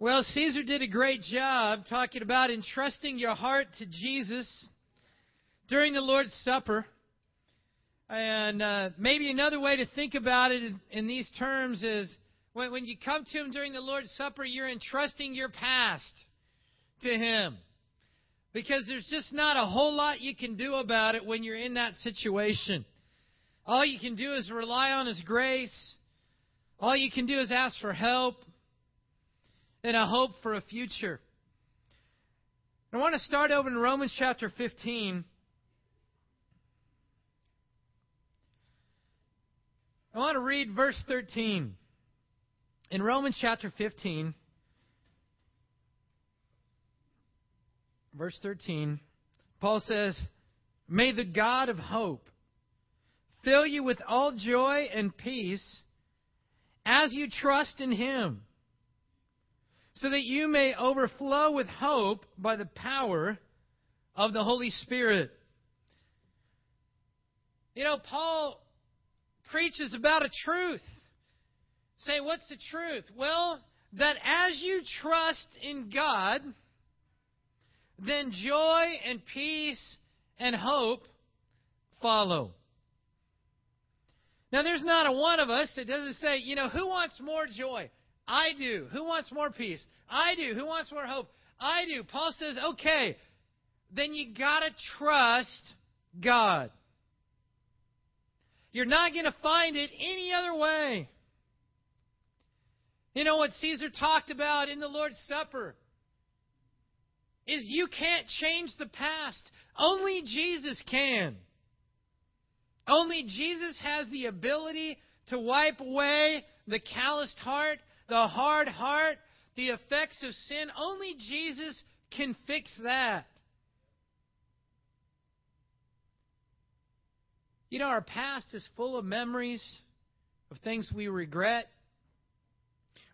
Well, Caesar did a great job talking about entrusting your heart to Jesus during the Lord's Supper. And uh, maybe another way to think about it in, in these terms is when, when you come to Him during the Lord's Supper, you're entrusting your past to Him. Because there's just not a whole lot you can do about it when you're in that situation. All you can do is rely on His grace. All you can do is ask for help and a hope for a future. I want to start over in Romans chapter 15. I want to read verse 13. In Romans chapter 15, verse 13, Paul says, May the God of hope fill you with all joy and peace as you trust in him, so that you may overflow with hope by the power of the Holy Spirit. You know, Paul preaches about a truth. Say, what's the truth? Well, that as you trust in God, then joy and peace and hope follow. Now, there's not a one of us that doesn't say, you know, who wants more joy? I do. Who wants more peace? I do. Who wants more hope? I do. Paul says, okay, then you got to trust God. You're not going to find it any other way. You know what Caesar talked about in the Lord's Supper? Is you can't change the past. Only Jesus can. Only Jesus has the ability to wipe away the calloused heart, the hard heart, the effects of sin. Only Jesus can fix that. You know, our past is full of memories of things we regret,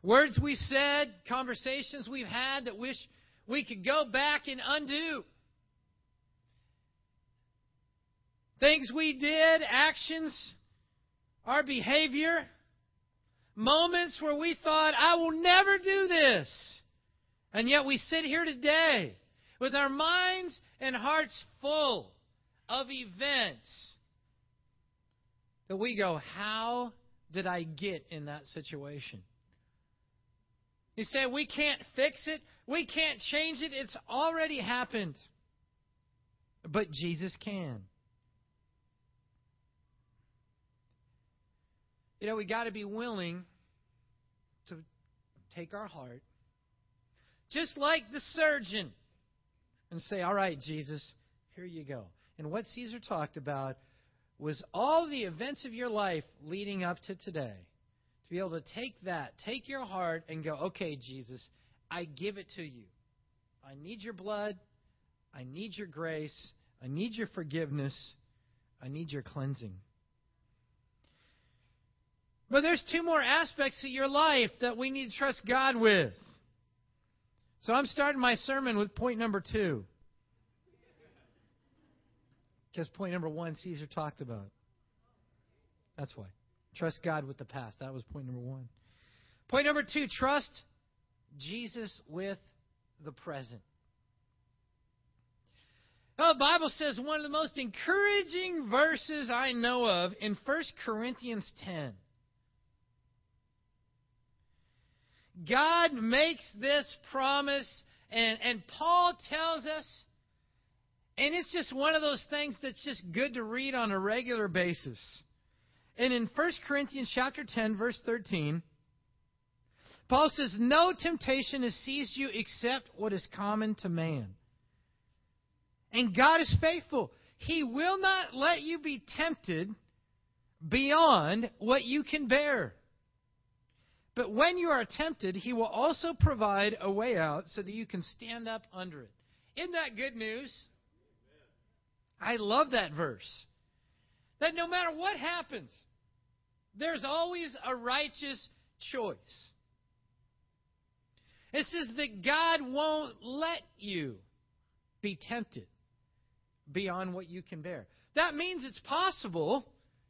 words we said, conversations we've had that wish we could go back and undo. Things we did, actions, our behavior, moments where we thought, I will never do this. And yet we sit here today with our minds and hearts full of events that we go, How did I get in that situation? You say, We can't fix it, we can't change it, it's already happened. But Jesus can. You know, we got to be willing to take our heart, just like the surgeon, and say, All right, Jesus, here you go. And what Caesar talked about was all the events of your life leading up to today. To be able to take that, take your heart, and go, Okay, Jesus, I give it to you. I need your blood. I need your grace. I need your forgiveness. I need your cleansing. But there's two more aspects of your life that we need to trust God with. So I'm starting my sermon with point number two. Because point number one, Caesar talked about. That's why. Trust God with the past. That was point number one. Point number two, trust Jesus with the present. Now, the Bible says one of the most encouraging verses I know of in 1 Corinthians 10. God makes this promise, and, and Paul tells us, and it's just one of those things that's just good to read on a regular basis. And in 1 Corinthians chapter 10, verse 13, Paul says, No temptation has seized you except what is common to man. And God is faithful. He will not let you be tempted beyond what you can bear. But when you are tempted, he will also provide a way out so that you can stand up under it. Isn't that good news? I love that verse. That no matter what happens, there's always a righteous choice. It says that God won't let you be tempted beyond what you can bear. That means it's possible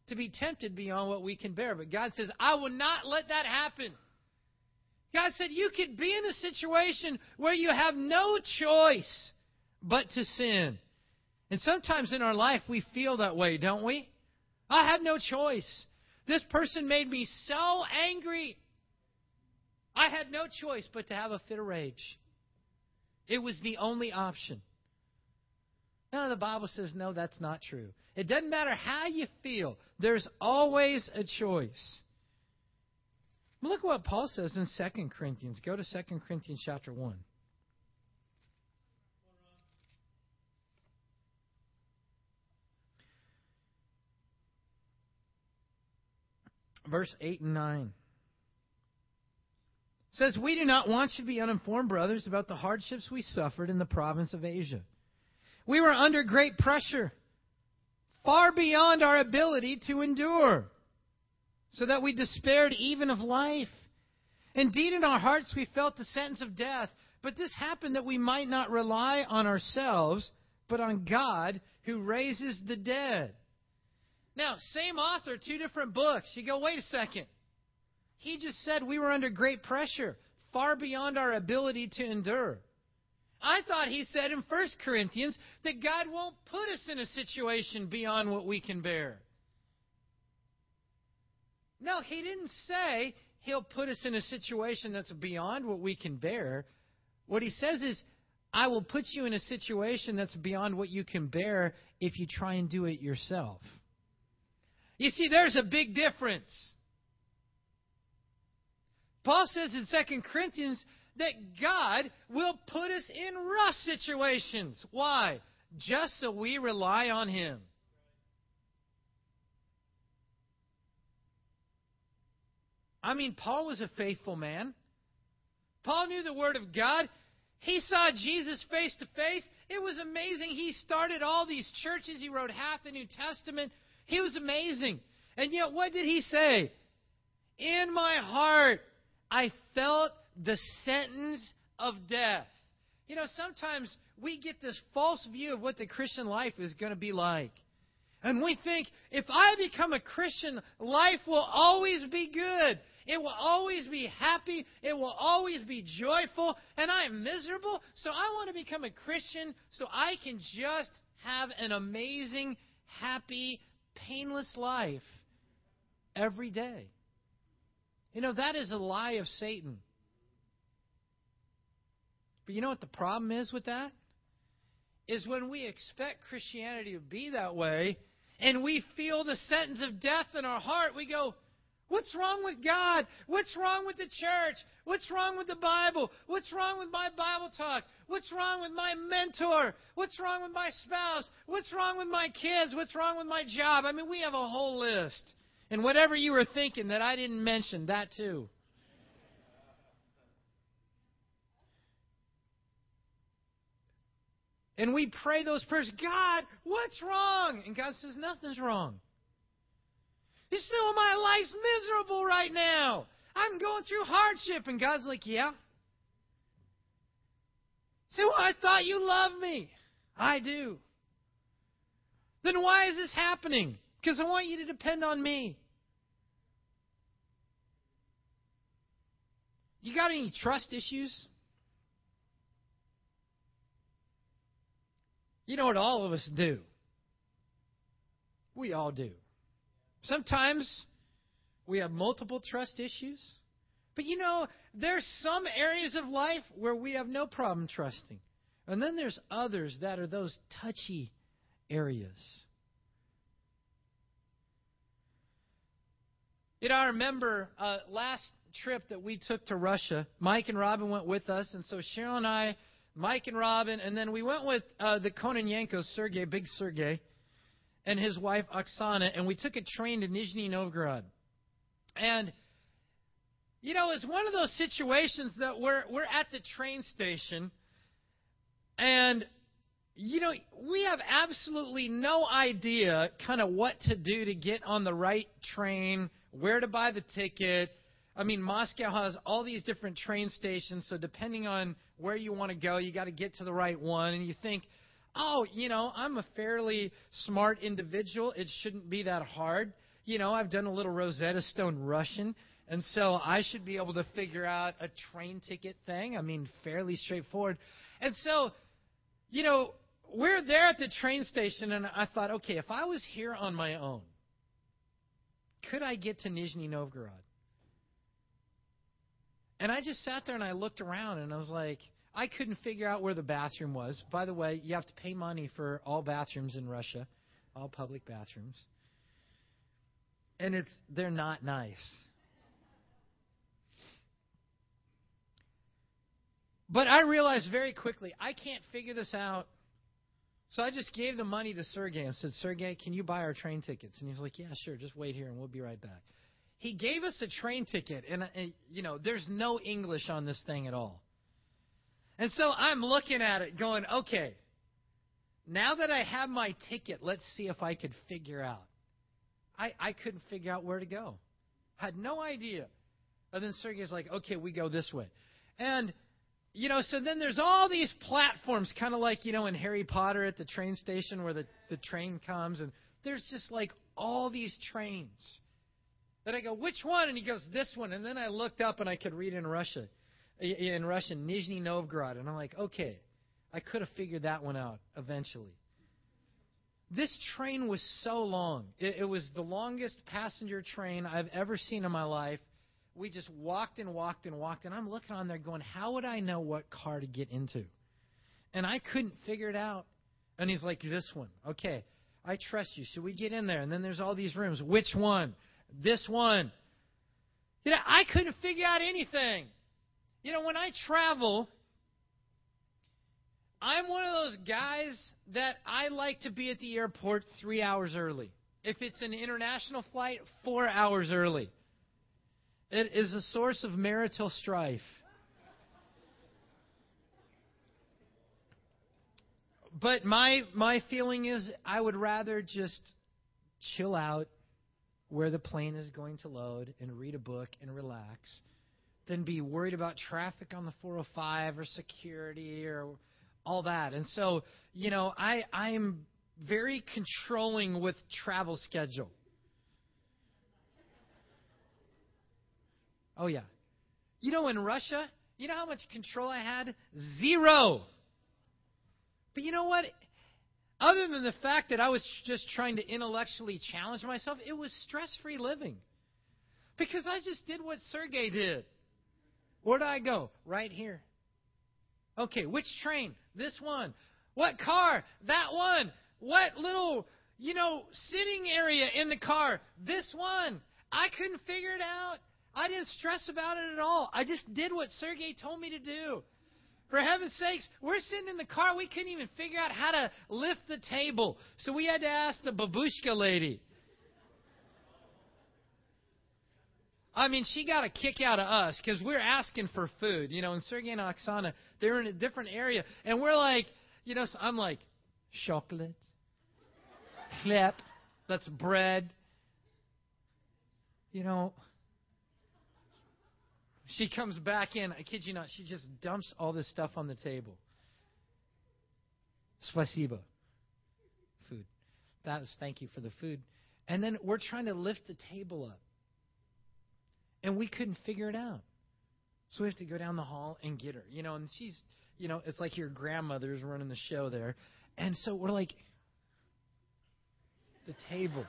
to be tempted beyond what we can bear. But God says, I will not let that happen. God said you could be in a situation where you have no choice but to sin. And sometimes in our life we feel that way, don't we? I have no choice. This person made me so angry. I had no choice but to have a fit of rage. It was the only option. No, the Bible says, no, that's not true. It doesn't matter how you feel, there's always a choice. Look at what Paul says in 2 Corinthians. Go to 2 Corinthians chapter 1. Verse 8 and 9 says, We do not want you to be uninformed, brothers, about the hardships we suffered in the province of Asia. We were under great pressure, far beyond our ability to endure so that we despaired even of life. Indeed, in our hearts we felt the sentence of death, but this happened that we might not rely on ourselves, but on God who raises the dead. Now, same author, two different books. You go, wait a second. He just said we were under great pressure, far beyond our ability to endure. I thought he said in 1 Corinthians that God won't put us in a situation beyond what we can bear. No, he didn't say he'll put us in a situation that's beyond what we can bear. What he says is, I will put you in a situation that's beyond what you can bear if you try and do it yourself. You see, there's a big difference. Paul says in 2 Corinthians that God will put us in rough situations. Why? Just so we rely on Him. I mean, Paul was a faithful man. Paul knew the Word of God. He saw Jesus face to face. It was amazing. He started all these churches. He wrote half the New Testament. He was amazing. And yet, what did he say? In my heart, I felt the sentence of death. You know, sometimes we get this false view of what the Christian life is going to be like. And we think, if I become a Christian, life will always be good. It will always be happy. It will always be joyful. And I am miserable. So I want to become a Christian so I can just have an amazing, happy, painless life every day. You know, that is a lie of Satan. But you know what the problem is with that? Is when we expect Christianity to be that way and we feel the sentence of death in our heart, we go, What's wrong with God? What's wrong with the church? What's wrong with the Bible? What's wrong with my Bible talk? What's wrong with my mentor? What's wrong with my spouse? What's wrong with my kids? What's wrong with my job? I mean, we have a whole list. And whatever you were thinking that I didn't mention, that too. And we pray those prayers, God, what's wrong? And God says, nothing's wrong. You still, my life's miserable right now. I'm going through hardship. And God's like, Yeah. Say, well, I thought you loved me. I do. Then why is this happening? Because I want you to depend on me. You got any trust issues? You know what all of us do? We all do. Sometimes we have multiple trust issues. But you know, there's some areas of life where we have no problem trusting. And then there's others that are those touchy areas. You know, I remember uh, last trip that we took to Russia, Mike and Robin went with us, and so Cheryl and I, Mike and Robin, and then we went with uh, the Kononenko, Sergey, big Sergey and his wife Oksana, and we took a train to Nizhny Novgorod. And you know, it's one of those situations that we're we're at the train station, and you know, we have absolutely no idea kind of what to do to get on the right train, where to buy the ticket. I mean, Moscow has all these different train stations, so depending on where you want to go, you got to get to the right one. And you think, oh, you know, I'm a fairly smart individual. It shouldn't be that hard. You know, I've done a little Rosetta Stone Russian. And so I should be able to figure out a train ticket thing. I mean, fairly straightforward. And so, you know, we're there at the train station, and I thought, okay, if I was here on my own, could I get to Nizhny Novgorod? And I just sat there and I looked around and I was like, I couldn't figure out where the bathroom was. By the way, you have to pay money for all bathrooms in Russia, all public bathrooms. And it's they're not nice. But I realized very quickly I can't figure this out. So I just gave the money to Sergey and said, Sergey, can you buy our train tickets? And he was like, Yeah, sure. Just wait here and we'll be right back. He gave us a train ticket, and, uh, and you know, there's no English on this thing at all. And so I'm looking at it going, okay, now that I have my ticket, let's see if I could figure out. I, I couldn't figure out where to go. Had no idea. And then Sergey's like, okay, we go this way. And you know, so then there's all these platforms, kind of like, you know, in Harry Potter at the train station where the, the train comes, and there's just like all these trains. Then I go, which one? And he goes, this one. And then I looked up and I could read in Russia, in Russian, Nizhny Novgorod. And I'm like, okay, I could have figured that one out eventually. This train was so long. It, it was the longest passenger train I've ever seen in my life we just walked and walked and walked, and I'm looking on there going, how would I know what car to get into? And I couldn't figure it out. And he's like, this one. Okay, I trust you. So we get in there, and then there's all these rooms. Which one? This one. You know, I couldn't figure out anything. You know, when I travel, I'm one of those guys that I like to be at the airport three hours early. If it's an international flight, four hours early. It is a source of marital strife. But my my feeling is I would rather just chill out where the plane is going to load and read a book and relax than be worried about traffic on the 405 or security or all that. And so, you know, I I'm very controlling with travel schedule. Oh, yeah. You know, in Russia, you know how much control I had? Zero. But you know what? Other than the fact that I was just trying to intellectually challenge myself, it was stress free living. Because I just did what Sergey did. Where do I go? Right here. Okay, which train? This one. What car? That one. What little, you know, sitting area in the car? This one. I couldn't figure it out. I didn't stress about it at all. I just did what Sergey told me to do. For heaven's sakes, we're sitting in the car. We couldn't even figure out how to lift the table. So we had to ask the babushka lady. I mean, she got a kick out of us because we're asking for food. You know, and Sergey and Oksana, they're in a different area. And we're like, you know, so I'm like, chocolate, chleb, that's bread. You know, she comes back in. I kid you not. She just dumps all this stuff on the table. Spasiba. Food. That is thank you for the food. And then we're trying to lift the table up. And we couldn't figure it out. So we have to go down the hall and get her. You know, and she's, you know, it's like your grandmother's running the show there. And so we're like, the table.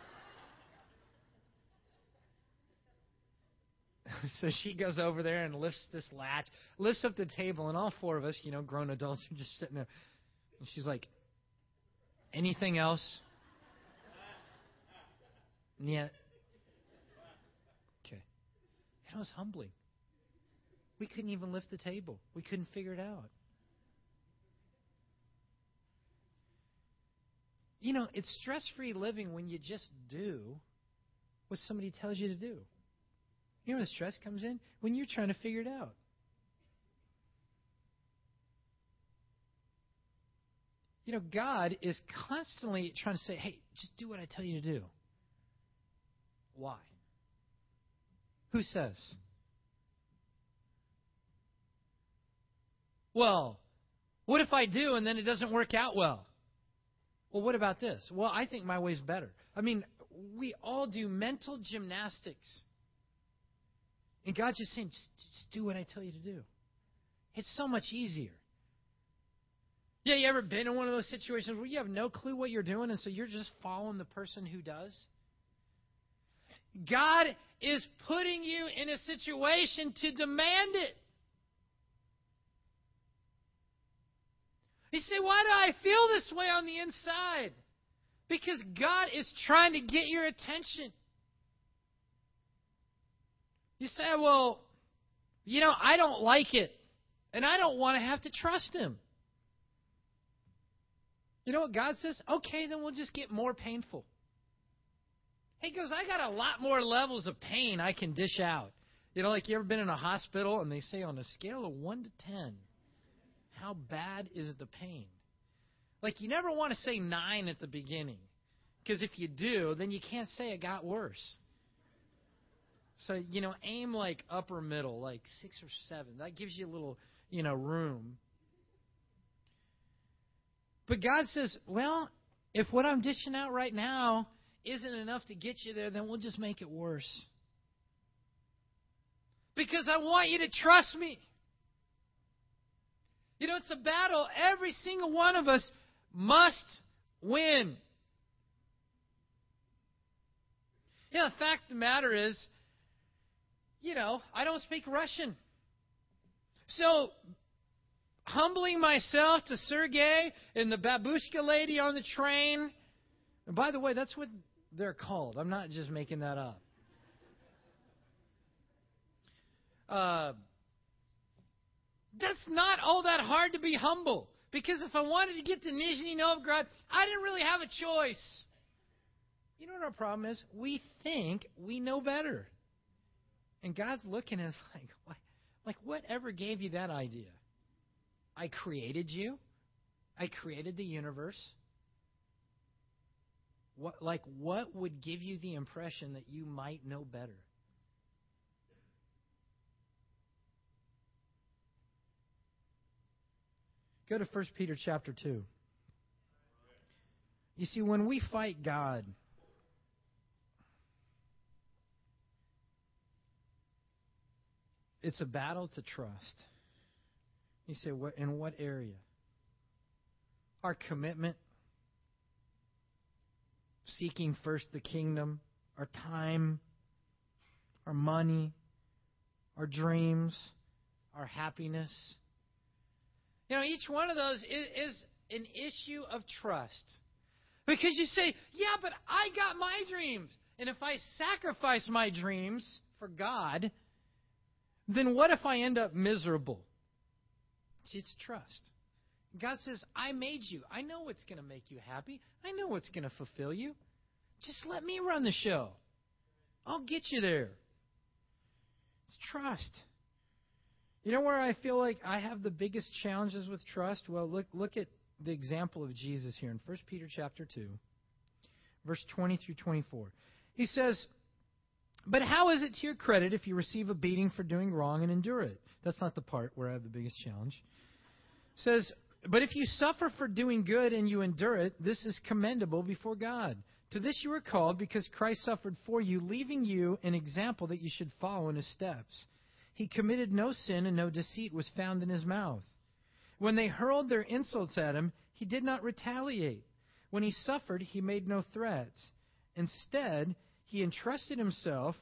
so she goes over there and lifts this latch, lifts up the table, and all four of us, you know, grown adults, are just sitting there. And she's like, anything else? And yet, okay. It was humbling. We couldn't even lift the table. We couldn't figure it out. You know, it's stress free living when you just do what somebody tells you to do. You know where the stress comes in? When you're trying to figure it out. You know, God is constantly trying to say, hey, just do what I tell you to do. Why? Who says? Well, what if I do and then it doesn't work out well? Well, what about this? Well, I think my way's better. I mean, we all do mental gymnastics And God's just saying, just, just do what I tell you to do. It's so much easier. Yeah, you ever been in one of those situations where you have no clue what you're doing, and so you're just following the person who does? God is putting you in a situation to demand it. You say, why do I feel this way on the inside? Because God is trying to get your attention. You say, well, you know, I don't like it, and I don't want to have to trust Him. You know what God says? Okay, then we'll just get more painful. He goes, I got a lot more levels of pain I can dish out. You know, like you ever been in a hospital and they say on a scale of 1 to 10, how bad is the pain? Like you never want to say 9 at the beginning. Because if you do, then you can't say it got worse. So, you know, aim like upper middle, like 6 or 7. That gives you a little, you know, room. But God says, well, if what I'm dishing out right now isn't enough to get you there, then we'll just make it worse. Because I want you to trust me. You know, it's a battle every single one of us must win. Yeah, the fact of the matter is, you know, I don't speak Russian. So, humbling myself to Sergey and the babushka lady on the train, and by the way, that's what they're called. I'm not just making that up. Uh, that's not all that hard to be humble. Because if I wanted to get to Nizhny Novgorod, I didn't really have a choice. You know what our problem is? We think we know better. And God's looking at us like, like, like whatever gave you that idea? I created you. I created the universe. What, like, what would give you the impression that you might know better? Go to 1 Peter chapter 2. You see, when we fight God, it's a battle to trust. You say, what, in what area? Our commitment seeking first the kingdom, our time, our money, our dreams, our happiness. You know, each one of those is, is an issue of trust. Because you say, yeah, but I got my dreams. And if I sacrifice my dreams for God, then what if I end up miserable? It's trust. God says, I made you. I know what's going to make you happy. I know what's going to fulfill you. Just let me run the show. I'll get you there. It's trust. You know where I feel like I have the biggest challenges with trust? Well, look look at the example of Jesus here in 1 Peter chapter 2, verse 20 through 24. He says, "But how is it to your credit if you receive a beating for doing wrong and endure it?" That's not the part where I have the biggest challenge. It says, but if you suffer for doing good and you endure it, this is commendable before God. To this you are called because Christ suffered for you, leaving you an example that you should follow in his steps. He committed no sin and no deceit was found in his mouth. When they hurled their insults at him, he did not retaliate. When he suffered, he made no threats. Instead, he entrusted himself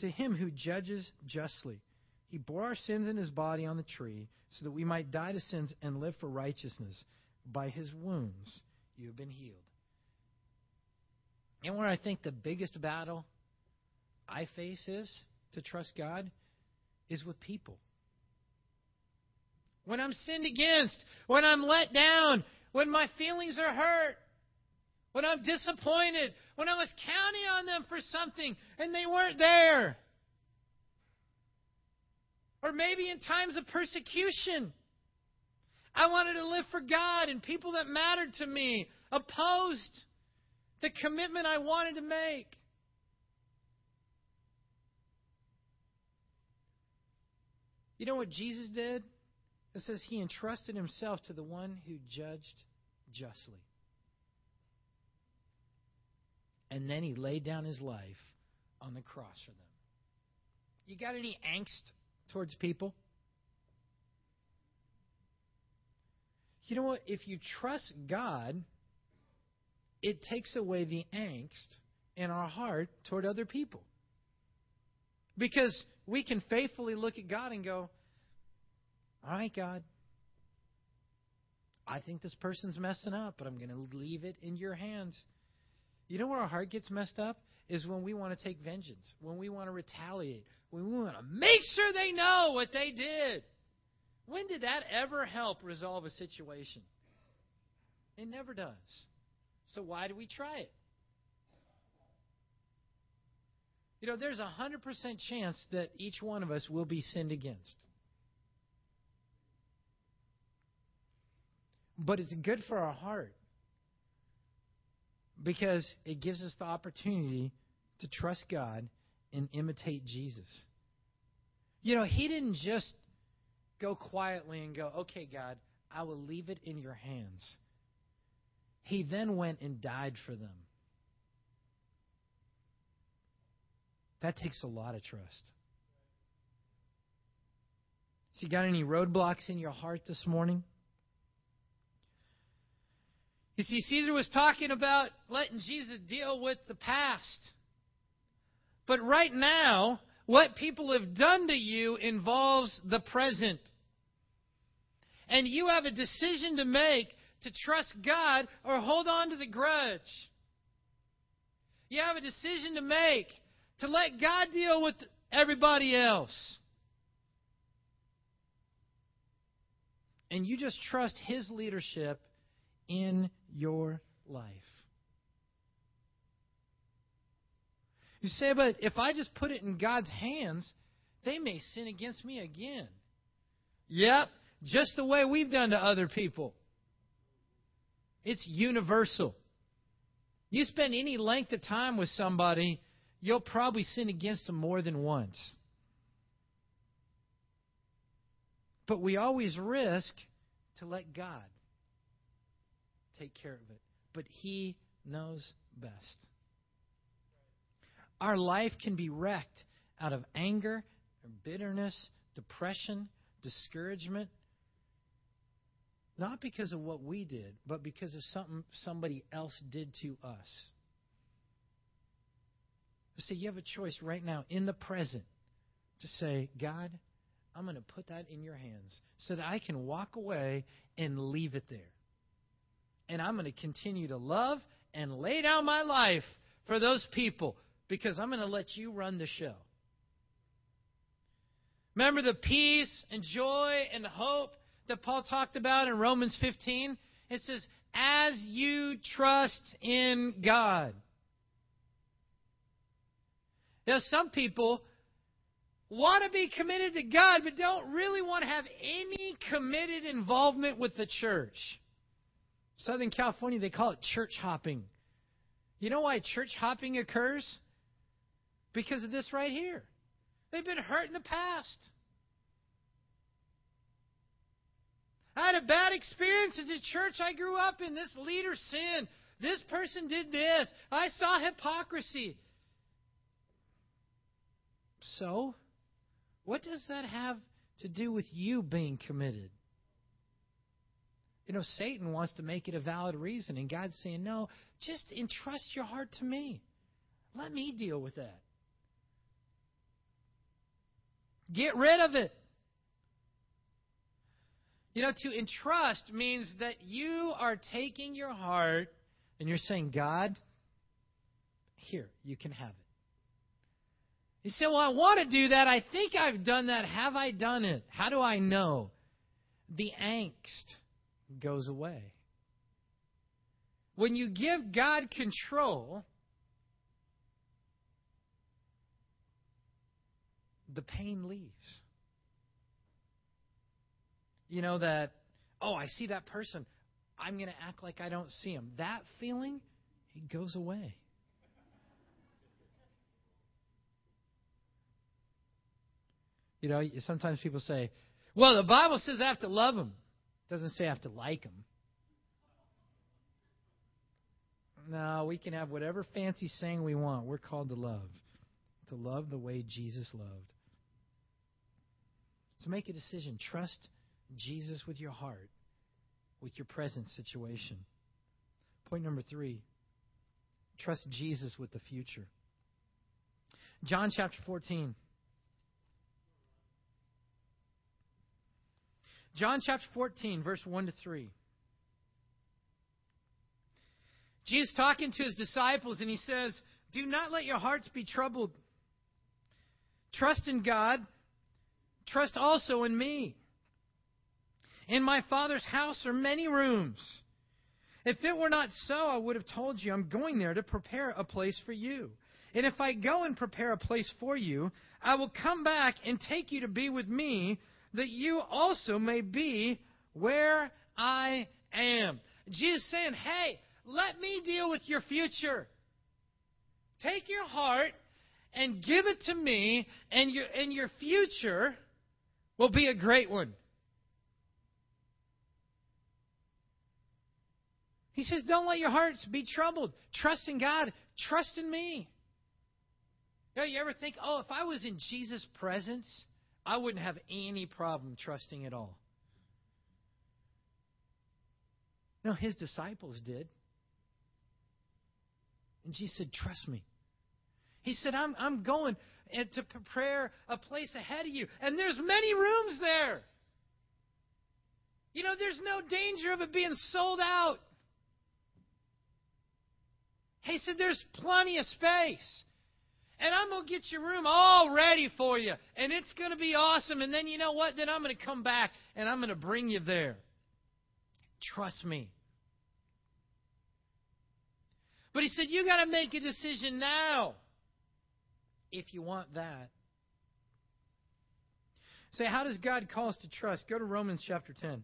to him who judges justly. He bore our sins in his body on the tree so that we might die to sins and live for righteousness. By his wounds you have been healed. And where I think the biggest battle I face is to trust God is with people. When I'm sinned against, when I'm let down, when my feelings are hurt, when I'm disappointed, when I was counting on them for something and they weren't there. Or maybe in times of persecution. I wanted to live for God, and people that mattered to me opposed the commitment I wanted to make. You know what Jesus did? It says he entrusted himself to the one who judged justly. And then he laid down his life on the cross for them. You got any angst towards people? You know what? If you trust God, it takes away the angst in our heart toward other people. Because we can faithfully look at God and go, All right, God, I think this person's messing up, but I'm going to leave it in your hands. You know where our heart gets messed up? Is when we want to take vengeance, when we want to retaliate, when we want to make sure they know what they did. When did that ever help resolve a situation? It never does. So why do we try it? You know, there's a 100% chance that each one of us will be sinned against. But it's good for our heart because it gives us the opportunity to trust God and imitate Jesus. You know, He didn't just go quietly and go, okay, God, I will leave it in your hands. He then went and died for them. That takes a lot of trust. So, you got any roadblocks in your heart this morning? You see, Caesar was talking about letting Jesus deal with the past. But right now, what people have done to you involves the present. And you have a decision to make to trust God or hold on to the grudge. You have a decision to make to let God deal with everybody else. And you just trust His leadership in your life. You say, but if I just put it in God's hands, they may sin against me again. Yep, just the way we've done to other people. It's universal. You spend any length of time with somebody, you'll probably sin against them more than once. But we always risk to let God take care of it. But He knows best. Our life can be wrecked out of anger, bitterness, depression, discouragement, not because of what we did, but because of something somebody else did to us. So you have a choice right now in the present to say, God, I'm going to put that in your hands so that I can walk away and leave it there. And I'm going to continue to love and lay down my life for those people because I'm going to let you run the show. Remember the peace and joy and hope that Paul talked about in Romans 15? It says, as you trust in God. Now, some people want to be committed to God, but don't really want to have any committed involvement with the church. Southern California, they call it church hopping. You know why church hopping occurs? Because of this right here. They've been hurt in the past. I had a bad experience at the church I grew up in. This leader sinned. This person did this. I saw hypocrisy. So, what does that have to do with you being committed? You know, Satan wants to make it a valid reason, and God's saying, no, just entrust your heart to me. Let me deal with that. Get rid of it. You know, to entrust means that you are taking your heart and you're saying, God, here, you can have it. You say, Well, I want to do that. I think I've done that. Have I done it? How do I know? The angst goes away. When you give God control, the pain leaves. You know that, oh, I see that person. I'm going to act like I don't see him. That feeling, it goes away. You know, sometimes people say, well, the Bible says I have to love them. Doesn't say I have to like them. No, we can have whatever fancy saying we want. We're called to love. To love the way Jesus loved. So make a decision. Trust Jesus with your heart, with your present situation. Point number three trust Jesus with the future. John chapter 14. John chapter 14, verse 1 to 3. Jesus talking to his disciples, and he says, Do not let your hearts be troubled. Trust in God. Trust also in me. In my Father's house are many rooms. If it were not so, I would have told you, I'm going there to prepare a place for you. And if I go and prepare a place for you, I will come back and take you to be with me, that you also may be where I am. Jesus saying, hey, let me deal with your future. Take your heart and give it to me, and your, and your future will be a great one. He says, Don't let your hearts be troubled. Trust in God. Trust in me. You, know, you ever think, oh, if I was in Jesus' presence, I wouldn't have any problem trusting at all? No, his disciples did. And Jesus said, Trust me. He said, I'm, I'm going to prepare a place ahead of you. And there's many rooms there. You know, there's no danger of it being sold out. He said, There's plenty of space. And I'm going to get your room all ready for you. And it's going to be awesome. And then you know what? Then I'm going to come back and I'm going to bring you there. Trust me. But he said, You got to make a decision now if you want that. Say, how does God call us to trust? Go to Romans chapter 10.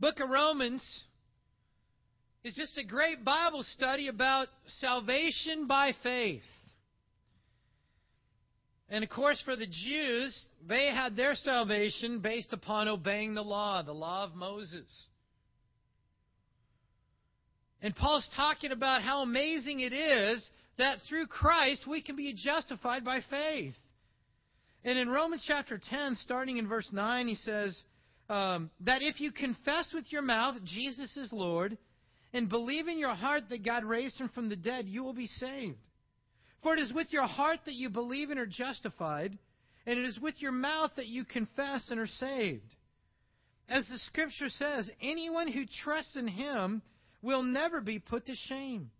Book of Romans is just a great Bible study about salvation by faith. And of course, for the Jews, they had their salvation based upon obeying the law, the law of Moses. And Paul's talking about how amazing it is that through Christ we can be justified by faith. And in Romans chapter 10, starting in verse 9, he says, um, that if you confess with your mouth Jesus is Lord and believe in your heart that God raised him from the dead, you will be saved. For it is with your heart that you believe and are justified, and it is with your mouth that you confess and are saved. As the scripture says, anyone who trusts in him will never be put to shame.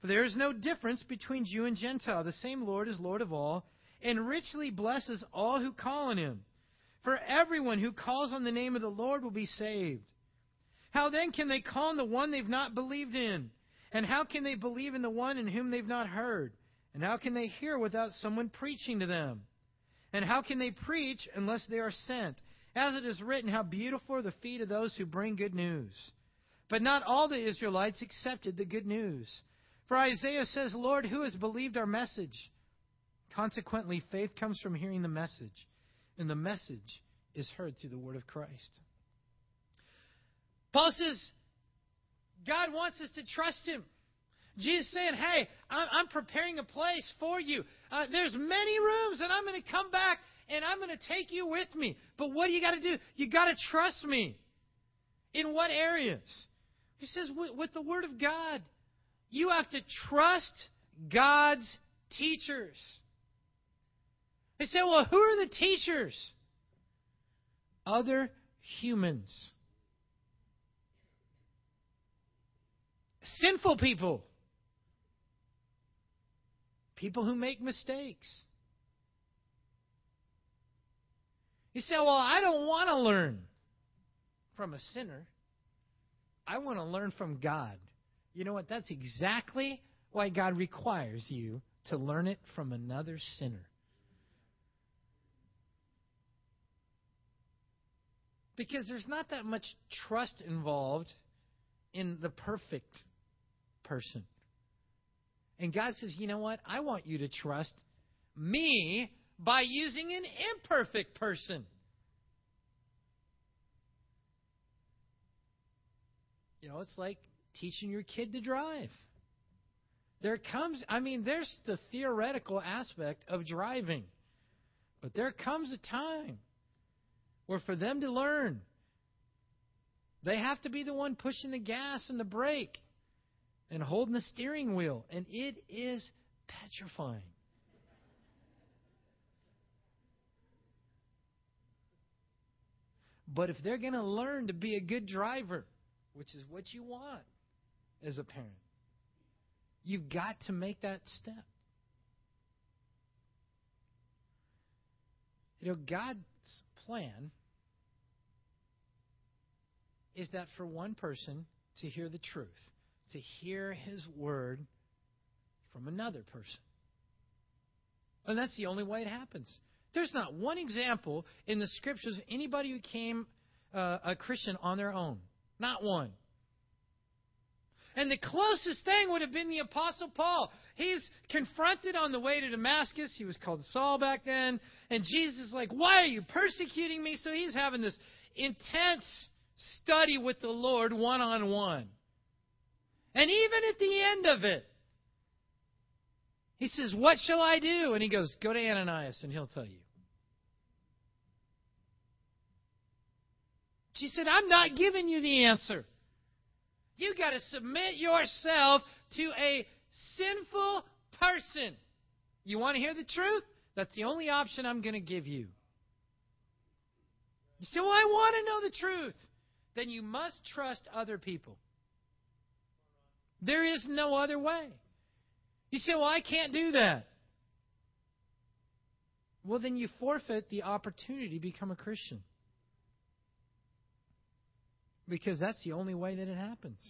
For there is no difference between Jew and Gentile. The same Lord is Lord of all, and richly blesses all who call on him. For everyone who calls on the name of the Lord will be saved. How then can they call on the one they've not believed in? And how can they believe in the one in whom they've not heard? And how can they hear without someone preaching to them? And how can they preach unless they are sent? As it is written, how beautiful are the feet of those who bring good news. But not all the Israelites accepted the good news. For Isaiah says, Lord, who has believed our message? Consequently, faith comes from hearing the message and the message is heard through the word of Christ. Paul says, God wants us to trust Him. Jesus saying, Hey, I'm preparing a place for you. Uh, there's many rooms, and I'm going to come back and I'm going to take you with me. But what do you got to do? You got to trust me. In what areas? He says, with, with the Word of God, you have to trust God's teachers. They say, well, who are the teachers? Other humans. Sinful people. People who make mistakes. You say, well, I don't want to learn from a sinner. I want to learn from God. You know what? That's exactly why God requires you to learn it from another sinner. Because there's not that much trust involved in the perfect person. And God says, you know what? I want you to trust me by using an imperfect person. You know, it's like teaching your kid to drive. There comes, I mean, there's the theoretical aspect of driving. But there comes a time where for them to learn, they have to be the one pushing the gas and the brake and holding the steering wheel. And it is petrifying. But if they're going to learn to be a good driver, which is what you want as a parent, you've got to make that step. You know, God's plan is that for one person to hear the truth, to hear his word from another person. And that's the only way it happens. There's not one example in the scriptures of anybody who came uh, a Christian on their own. Not one. And the closest thing would have been the Apostle Paul. He's confronted on the way to Damascus. He was called Saul back then. And Jesus is like, Why are you persecuting me? So he's having this intense study with the Lord one on one. And even at the end of it, he says, What shall I do? And he goes, Go to Ananias and he'll tell you. She said, I'm not giving you the answer. You've got to submit yourself to a sinful person. You want to hear the truth? That's the only option I'm going to give you. You say, Well, I want to know the truth. Then you must trust other people. There is no other way. You say, Well, I can't do that. Well, then you forfeit the opportunity to become a Christian. Because that's the only way that it happens.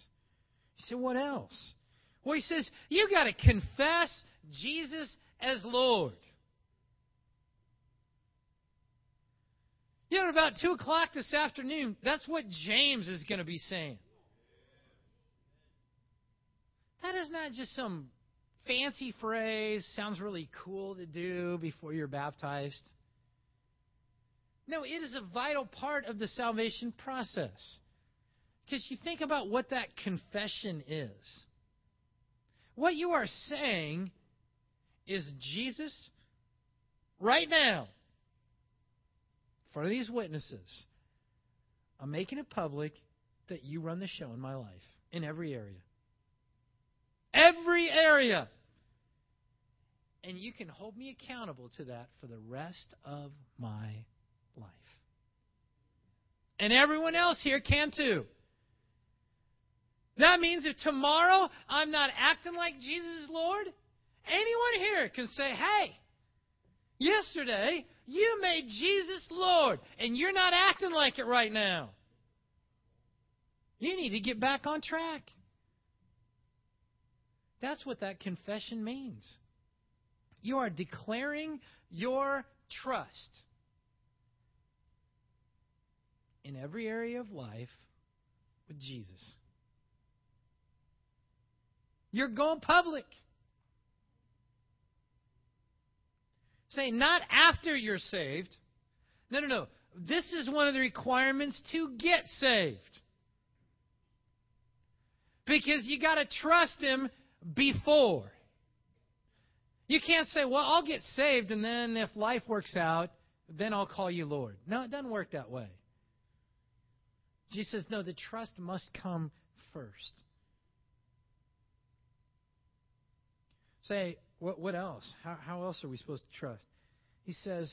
You say, What else? Well, he says, You got to confess Jesus as Lord. You know, about 2 o'clock this afternoon, that's what James is going to be saying. That is not just some fancy phrase, sounds really cool to do before you're baptized. No, it is a vital part of the salvation process. Because you think about what that confession is. What you are saying is Jesus, right now, for these witnesses, I'm making it public that you run the show in my life, in every area. Every area. And you can hold me accountable to that for the rest of my life. And everyone else here can too. That means if tomorrow I'm not acting like Jesus is Lord, anyone here can say, hey, yesterday you made Jesus Lord, and you're not acting like it right now. You need to get back on track. That's what that confession means. You are declaring your trust in every area of life with Jesus. You're going public. Say, not after you're saved. No, no, no. This is one of the requirements to get saved. Because you got to trust Him before. You can't say, well, I'll get saved, and then if life works out, then I'll call you Lord. No, it doesn't work that way. Jesus says, no, the trust must come first. Say, what, what else? How, how else are we supposed to trust? He says,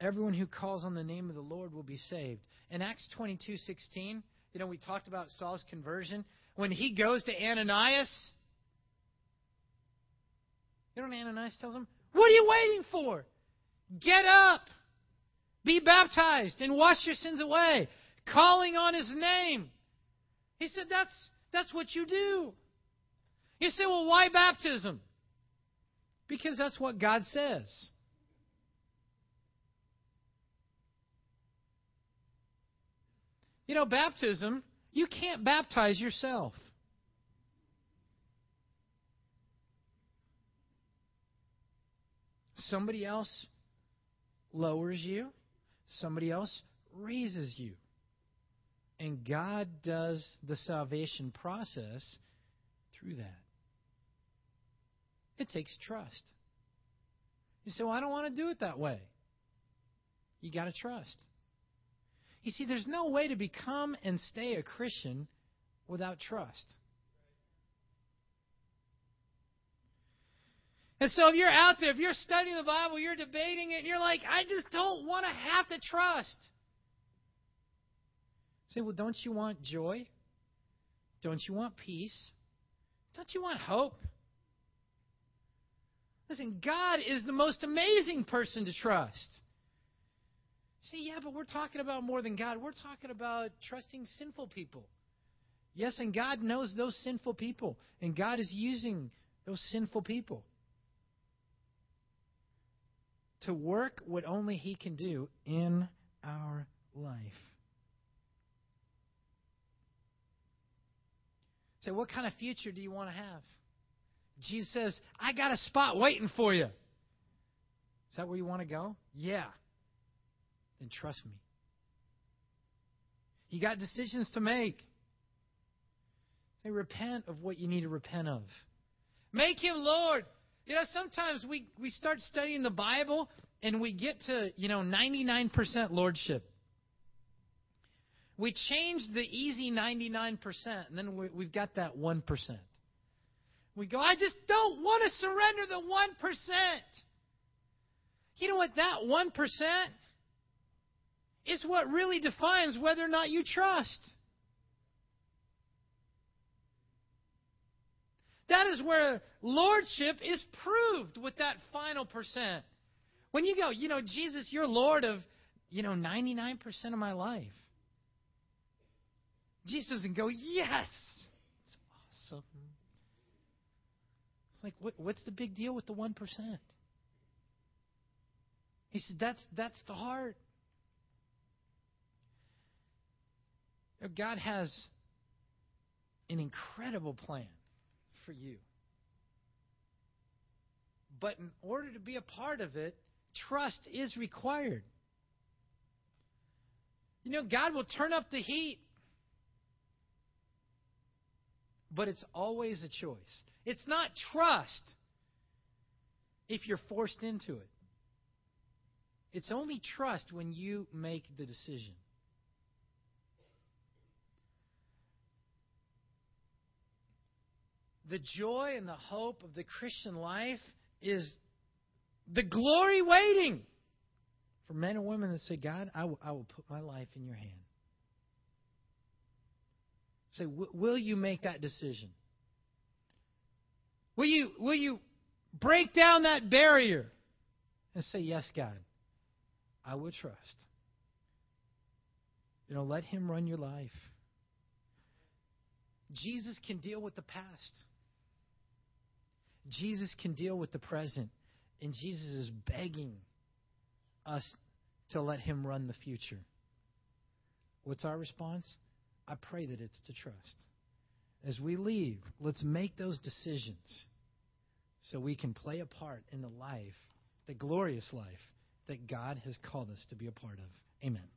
everyone who calls on the name of the Lord will be saved. In Acts 22 16, you know, we talked about Saul's conversion. When he goes to Ananias, you know what Ananias tells him? What are you waiting for? Get up, be baptized, and wash your sins away, calling on his name. He said, That's, that's what you do. You say, Well, why baptism? Because that's what God says. You know, baptism, you can't baptize yourself. Somebody else lowers you, somebody else raises you. And God does the salvation process through that. It takes trust. You say, Well, I don't want to do it that way. You got to trust. You see, there's no way to become and stay a Christian without trust. And so if you're out there, if you're studying the Bible, you're debating it, and you're like, I just don't want to have to trust. Say, well, don't you want joy? Don't you want peace? Don't you want hope? Listen, God is the most amazing person to trust. See, yeah, but we're talking about more than God. We're talking about trusting sinful people. Yes, and God knows those sinful people, and God is using those sinful people to work what only He can do in our life. Say, so what kind of future do you want to have? Jesus says, I got a spot waiting for you. Is that where you want to go? Yeah. Then trust me. You got decisions to make. Say, repent of what you need to repent of. Make him Lord. You know, sometimes we, we start studying the Bible and we get to, you know, 99% lordship. We change the easy 99%, and then we, we've got that 1%. We go, I just don't want to surrender the 1%. You know what? That 1% is what really defines whether or not you trust. That is where lordship is proved with that final percent. When you go, you know, Jesus, you're Lord of, you know, 99% of my life. Jesus doesn't go, yes, it's awesome. It's like, what, what's the big deal with the 1%? He said, that's, that's the heart. God has an incredible plan for you. But in order to be a part of it, trust is required. You know, God will turn up the heat but it's always a choice. It's not trust if you're forced into it. It's only trust when you make the decision. The joy and the hope of the Christian life is the glory waiting for men and women that say, God, I will, will put my life in your hand. Say, will you make that decision? Will you, will you break down that barrier and say, Yes, God, I will trust? You know, let Him run your life. Jesus can deal with the past. Jesus can deal with the present. And Jesus is begging us to let Him run the future. What's our response? I pray that it's to trust. As we leave, let's make those decisions so we can play a part in the life, the glorious life that God has called us to be a part of. Amen.